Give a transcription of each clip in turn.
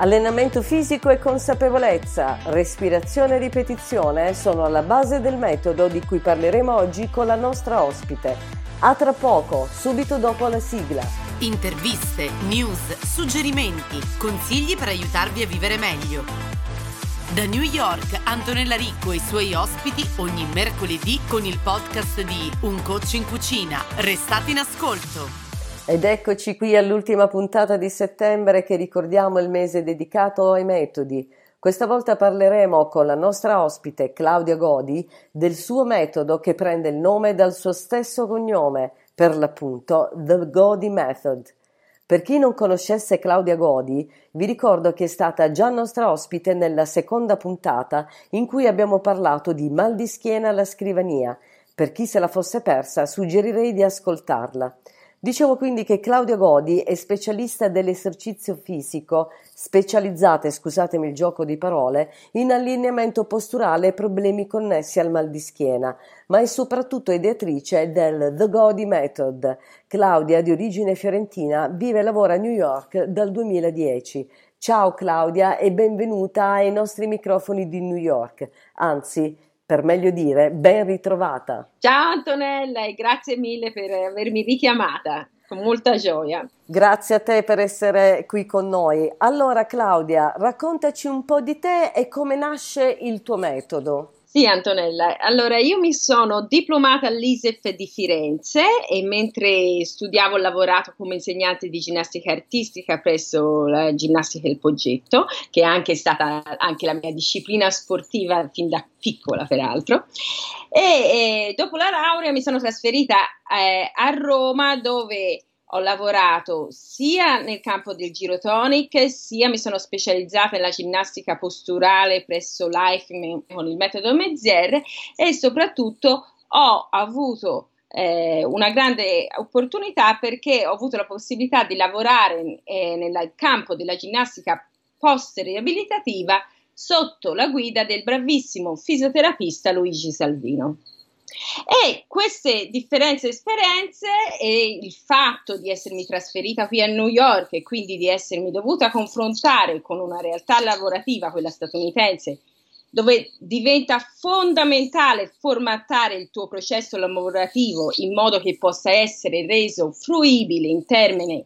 Allenamento fisico e consapevolezza, respirazione e ripetizione sono alla base del metodo di cui parleremo oggi con la nostra ospite. A tra poco, subito dopo la sigla. Interviste, news, suggerimenti, consigli per aiutarvi a vivere meglio. Da New York, Antonella Ricco e i suoi ospiti ogni mercoledì con il podcast di Un Coach in Cucina. Restate in ascolto. Ed eccoci qui all'ultima puntata di settembre che ricordiamo il mese dedicato ai metodi. Questa volta parleremo con la nostra ospite Claudia Godi del suo metodo che prende il nome dal suo stesso cognome, per l'appunto The Godi Method. Per chi non conoscesse Claudia Godi, vi ricordo che è stata già nostra ospite nella seconda puntata in cui abbiamo parlato di mal di schiena alla scrivania. Per chi se la fosse persa, suggerirei di ascoltarla. Dicevo quindi che Claudia Godi è specialista dell'esercizio fisico, specializzata, scusatemi il gioco di parole, in allineamento posturale e problemi connessi al mal di schiena, ma è soprattutto ideatrice del The Godi Method. Claudia, di origine fiorentina, vive e lavora a New York dal 2010. Ciao Claudia e benvenuta ai nostri microfoni di New York, anzi per meglio dire, ben ritrovata. Ciao Antonella e grazie mille per avermi richiamata, con molta gioia. Grazie a te per essere qui con noi. Allora Claudia, raccontaci un po' di te e come nasce il tuo metodo. Sì, Antonella. Allora, io mi sono diplomata all'ISEF di Firenze e mentre studiavo ho lavorato come insegnante di ginnastica artistica presso la ginnastica del Poggetto, che è anche stata anche la mia disciplina sportiva fin da piccola, peraltro. E, e dopo la laurea mi sono trasferita eh, a Roma dove ho lavorato sia nel campo del girotonic, sia mi sono specializzata nella ginnastica posturale presso Life con il metodo Mezier e soprattutto ho avuto eh, una grande opportunità perché ho avuto la possibilità di lavorare eh, nel campo della ginnastica post-riabilitativa sotto la guida del bravissimo fisioterapista Luigi Salvino. E queste differenze di esperienze e il fatto di essermi trasferita qui a New York e quindi di essermi dovuta confrontare con una realtà lavorativa, quella statunitense, dove diventa fondamentale formattare il tuo processo lavorativo in modo che possa essere reso fruibile in termini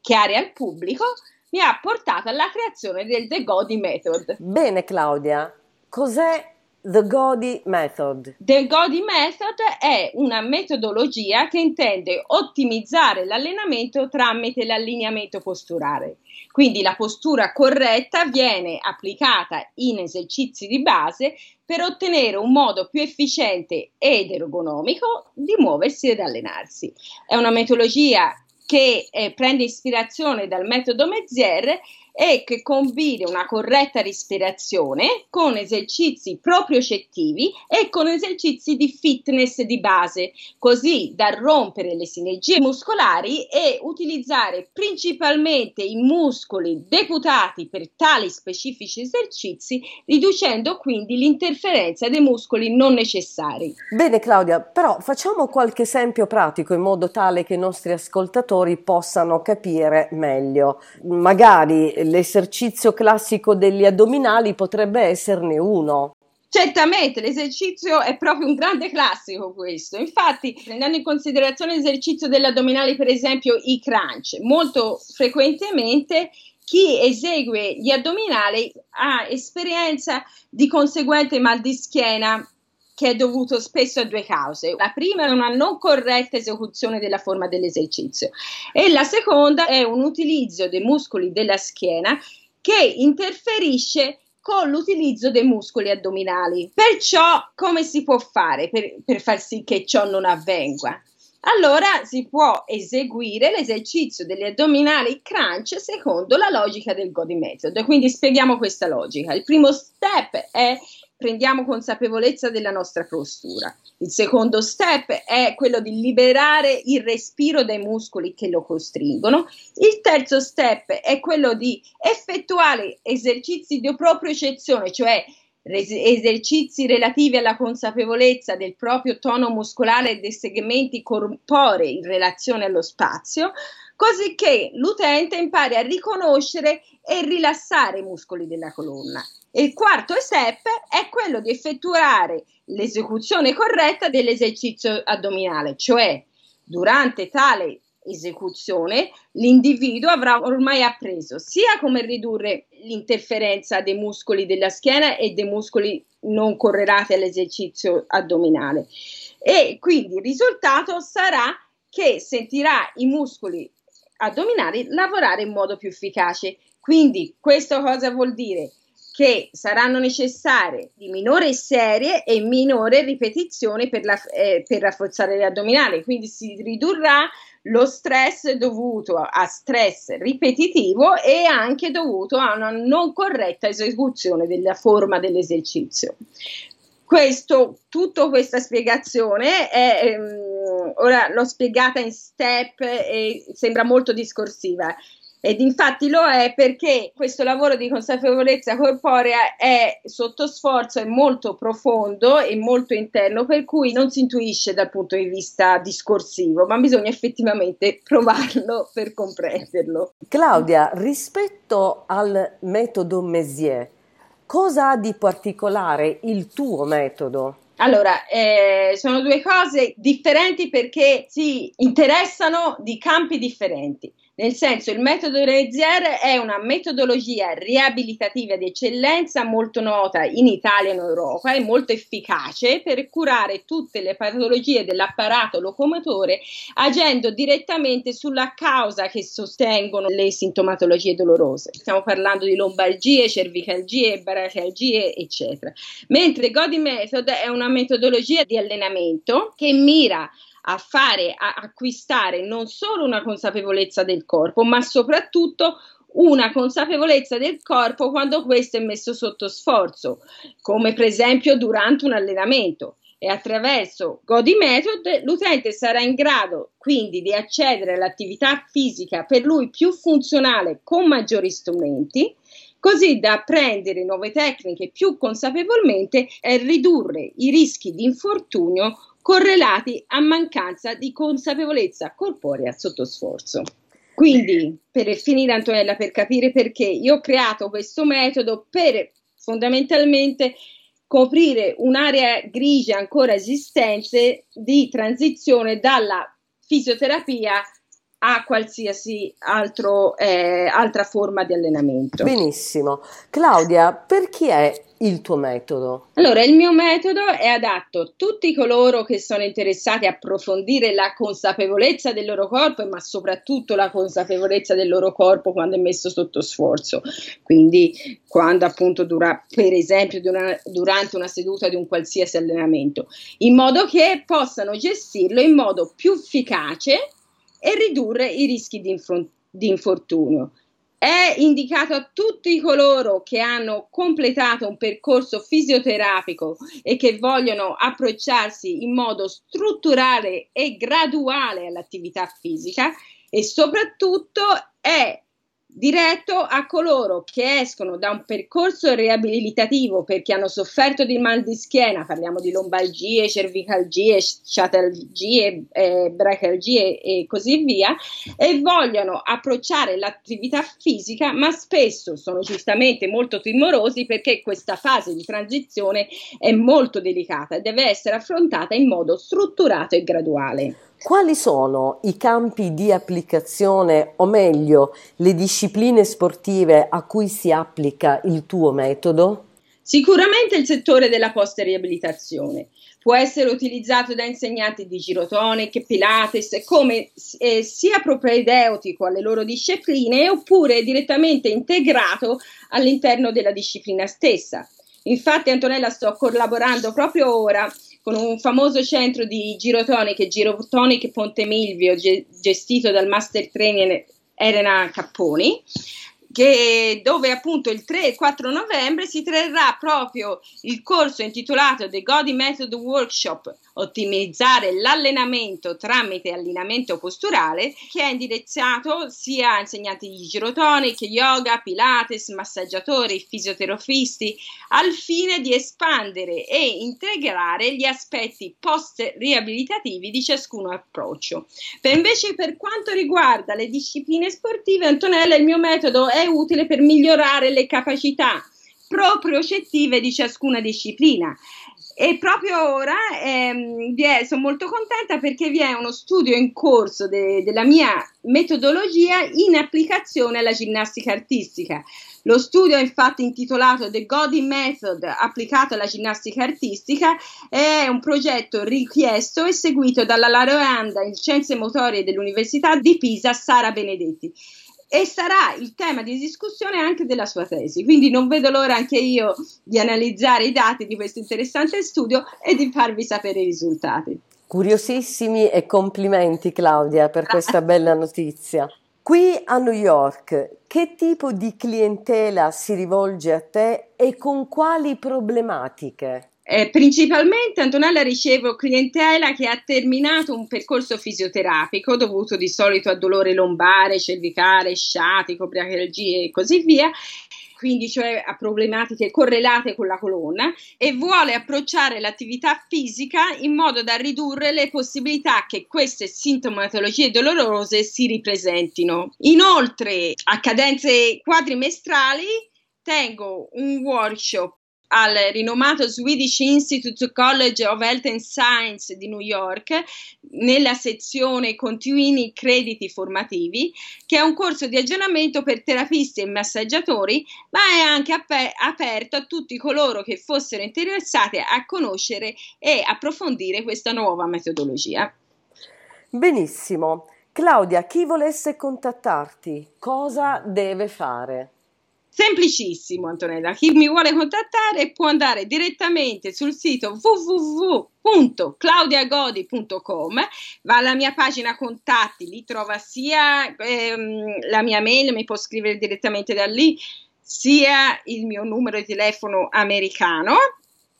chiari al pubblico, mi ha portato alla creazione del The Godi Method. Bene Claudia, cos'è The Godi Method. The Godi Method è una metodologia che intende ottimizzare l'allenamento tramite l'allineamento posturale. Quindi la postura corretta viene applicata in esercizi di base per ottenere un modo più efficiente ed ergonomico di muoversi ed allenarsi. È una metodologia che eh, prende ispirazione dal metodo Mezier e che combina una corretta respirazione con esercizi propriocettivi e con esercizi di fitness di base, così da rompere le sinergie muscolari e utilizzare principalmente i muscoli deputati per tali specifici esercizi, riducendo quindi l'interferenza dei muscoli non necessari. Bene Claudia, però facciamo qualche esempio pratico in modo tale che i nostri ascoltatori possano capire meglio. Magari l'esercizio classico degli addominali potrebbe esserne uno. Certamente, l'esercizio è proprio un grande classico questo. Infatti, prendendo in considerazione l'esercizio degli addominali, per esempio i crunch, molto frequentemente chi esegue gli addominali ha esperienza di conseguente mal di schiena che è dovuto spesso a due cause. La prima è una non corretta esecuzione della forma dell'esercizio e la seconda è un utilizzo dei muscoli della schiena che interferisce con l'utilizzo dei muscoli addominali. Perciò come si può fare per, per far sì che ciò non avvenga? allora si può eseguire l'esercizio degli addominali crunch secondo la logica del Godi Method. Quindi spieghiamo questa logica. Il primo step è prendiamo consapevolezza della nostra postura. Il secondo step è quello di liberare il respiro dai muscoli che lo costringono. Il terzo step è quello di effettuare esercizi di propriocezione, cioè esercizi relativi alla consapevolezza del proprio tono muscolare e dei segmenti corporei in relazione allo spazio, così che l'utente impari a riconoscere e rilassare i muscoli della colonna. E il quarto step è quello di effettuare l'esecuzione corretta dell'esercizio addominale, cioè durante tale esecuzione, l'individuo avrà ormai appreso sia come ridurre l'interferenza dei muscoli della schiena e dei muscoli non correlati all'esercizio addominale. E quindi il risultato sarà che sentirà i muscoli addominali lavorare in modo più efficace. Quindi questo cosa vuol dire? che saranno necessarie di minore serie e minore ripetizione per, la, eh, per rafforzare gli addominali, quindi si ridurrà lo stress dovuto a stress ripetitivo e anche dovuto a una non corretta esecuzione della forma dell'esercizio. Questo, tutta questa spiegazione è, ehm, ora l'ho spiegata in step e sembra molto discorsiva. Ed infatti lo è perché questo lavoro di consapevolezza corporea è sotto sforzo, è molto profondo e molto interno, per cui non si intuisce dal punto di vista discorsivo, ma bisogna effettivamente provarlo per comprenderlo. Claudia, rispetto al metodo Messier, cosa ha di particolare il tuo metodo? Allora, eh, sono due cose differenti perché si interessano di campi differenti. Nel senso, il metodo Rezier è una metodologia riabilitativa di eccellenza molto nota in Italia e in Europa e molto efficace per curare tutte le patologie dell'apparato locomotore agendo direttamente sulla causa che sostengono le sintomatologie dolorose. Stiamo parlando di lombalgie, cervicalgie, baracalgie, eccetera. Mentre Godi Method è una metodologia di allenamento che mira a fare, a acquistare non solo una consapevolezza del corpo, ma soprattutto una consapevolezza del corpo quando questo è messo sotto sforzo, come per esempio durante un allenamento. E attraverso Godi Method l'utente sarà in grado quindi di accedere all'attività fisica per lui più funzionale con maggiori strumenti, così da apprendere nuove tecniche più consapevolmente e ridurre i rischi di infortunio correlati a mancanza di consapevolezza corporea sotto sforzo. Quindi, per finire Antonella, per capire perché, io ho creato questo metodo per fondamentalmente coprire un'area grigia ancora esistente di transizione dalla fisioterapia a qualsiasi altro, eh, altra forma di allenamento. Benissimo. Claudia, per chi è il tuo metodo? Allora, il mio metodo è adatto a tutti coloro che sono interessati a approfondire la consapevolezza del loro corpo, ma soprattutto la consapevolezza del loro corpo quando è messo sotto sforzo. Quindi, quando appunto dura, per esempio, dura, durante una seduta di un qualsiasi allenamento, in modo che possano gestirlo in modo più efficace e ridurre i rischi di, infron- di infortunio. È indicato a tutti coloro che hanno completato un percorso fisioterapico e che vogliono approcciarsi in modo strutturale e graduale all'attività fisica e soprattutto è diretto a coloro che escono da un percorso riabilitativo perché hanno sofferto di mal di schiena, parliamo di lombalgie, cervicalgie, sciatalgie, eh, bracalgie e così via, e vogliono approcciare l'attività fisica, ma spesso sono giustamente molto timorosi perché questa fase di transizione è molto delicata e deve essere affrontata in modo strutturato e graduale. Quali sono i campi di applicazione, o meglio, le discipline sportive a cui si applica il tuo metodo? Sicuramente il settore della post-riabilitazione può essere utilizzato da insegnanti di girotonic, pilates, come eh, sia propedeutico alle loro discipline oppure direttamente integrato all'interno della disciplina stessa. Infatti Antonella sto collaborando proprio ora con un famoso centro di girotonic, Girotonic Ponte Milvio, gestito dal master trainer Elena Capponi che, dove appunto il 3 e 4 novembre si terrà proprio il corso intitolato The Godi Method Workshop ottimizzare l'allenamento tramite allineamento posturale che è indirizzato sia a insegnanti di girotonic, yoga, pilates, massaggiatori, fisioterapisti al fine di espandere e integrare gli aspetti post riabilitativi di ciascun approccio. Per invece per quanto riguarda le discipline sportive Antonella il mio metodo è utile per migliorare le capacità propriocettive di ciascuna disciplina. E proprio ora ehm, sono molto contenta perché vi è uno studio in corso de- della mia metodologia in applicazione alla ginnastica artistica. Lo studio è infatti intitolato The Godi Method applicato alla ginnastica artistica è un progetto richiesto e seguito dalla laureanda in scienze motorie dell'Università di Pisa Sara Benedetti e sarà il tema di discussione anche della sua tesi. Quindi non vedo l'ora anche io di analizzare i dati di questo interessante studio e di farvi sapere i risultati. Curiosissimi e complimenti Claudia per questa bella notizia. Qui a New York, che tipo di clientela si rivolge a te e con quali problematiche? Eh, principalmente Antonella ricevo clientela che ha terminato un percorso fisioterapico dovuto di solito a dolore lombare, cervicale, sciatico, brachialgie e così via quindi cioè a problematiche correlate con la colonna e vuole approcciare l'attività fisica in modo da ridurre le possibilità che queste sintomatologie dolorose si ripresentino. Inoltre, a cadenze quadrimestrali tengo un workshop al rinomato Swedish Institute College of Health and Science di New York nella sezione Continui Crediti Formativi, che è un corso di aggiornamento per terapisti e massaggiatori, ma è anche ap- aperto a tutti coloro che fossero interessati a conoscere e approfondire questa nuova metodologia. Benissimo. Claudia, chi volesse contattarti, cosa deve fare? Semplicissimo Antonella, chi mi vuole contattare può andare direttamente sul sito www.claudiagodi.com, va alla mia pagina contatti, lì trova sia ehm, la mia mail, mi può scrivere direttamente da lì, sia il mio numero di telefono americano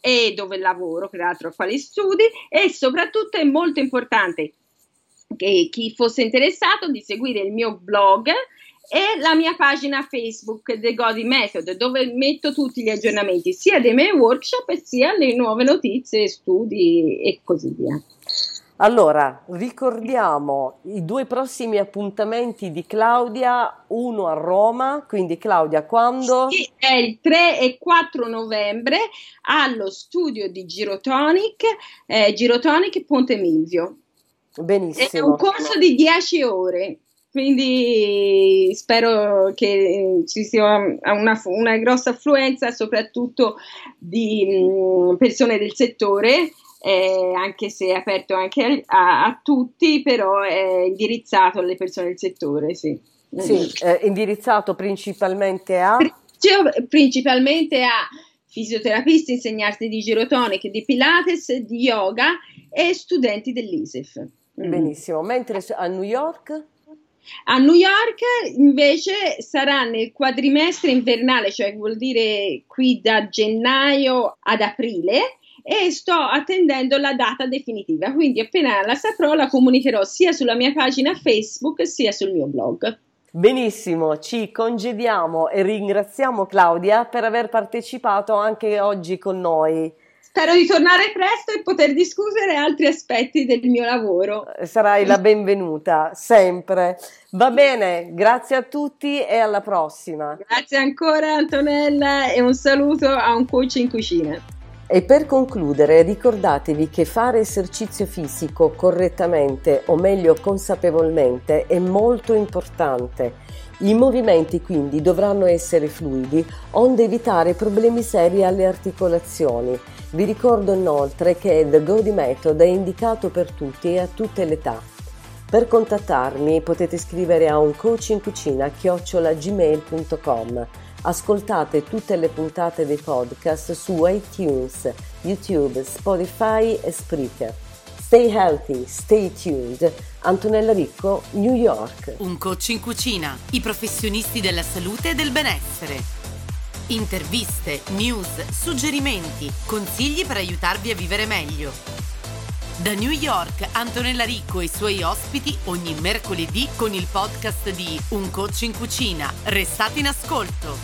e dove lavoro, peraltro quali studi e soprattutto è molto importante che chi fosse interessato di seguire il mio blog e la mia pagina Facebook The Godi Method dove metto tutti gli aggiornamenti sia dei miei workshop sia le nuove notizie, studi e così via. Allora, ricordiamo i due prossimi appuntamenti di Claudia, uno a Roma, quindi Claudia quando? Sì, è il 3 e 4 novembre allo studio di Girotonic, eh, Girotonic Ponte Milvio. Benissimo. È un corso di 10 ore. Quindi spero che ci sia una, una grossa affluenza, soprattutto di mh, mm, persone del settore, eh, anche se è aperto anche a, a, tutti, però è indirizzato alle persone del settore. Sì, sì è indirizzato principalmente a. Principalmente a fisioterapisti, insegnanti di girotonic, di Pilates, di yoga e studenti dell'ISEF. Benissimo, mentre a New York? A New York invece sarà nel quadrimestre invernale, cioè vuol dire qui da gennaio ad aprile e sto attendendo la data definitiva, quindi appena la saprò la comunicherò sia sulla mia pagina Facebook sia sul mio blog. Benissimo, ci congediamo e ringraziamo Claudia per aver partecipato anche oggi con noi. Spero di tornare presto e poter discutere altri aspetti del mio lavoro. Sarai la benvenuta, sempre. Va bene, grazie a tutti e alla prossima. Grazie ancora Antonella e un saluto a un coach in cucina. E per concludere, ricordatevi che fare esercizio fisico correttamente, o meglio consapevolmente, è molto importante. I movimenti quindi dovranno essere fluidi, onde evitare problemi seri alle articolazioni. Vi ricordo inoltre che The Godi Method è indicato per tutti e a tutte le età. Per contattarmi potete scrivere a un coach chiocciolagmail.com. Ascoltate tutte le puntate dei podcast su iTunes, YouTube, Spotify e Spreaker. Stay healthy, stay tuned. Antonella Ricco, New York. Un coach in cucina, i professionisti della salute e del benessere. Interviste, news, suggerimenti, consigli per aiutarvi a vivere meglio. Da New York, Antonella Ricco e i suoi ospiti ogni mercoledì con il podcast di Un coach in cucina. Restate in ascolto.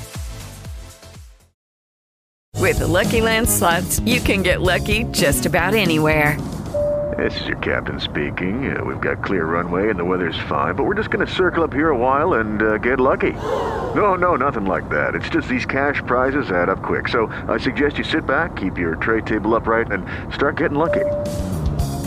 With the Lucky Land slots, you can get lucky just about anywhere. This is your captain speaking. Uh, we've got clear runway and the weather's fine, but we're just going to circle up here a while and uh, get lucky. No, no, nothing like that. It's just these cash prizes add up quick. So I suggest you sit back, keep your tray table upright, and start getting lucky.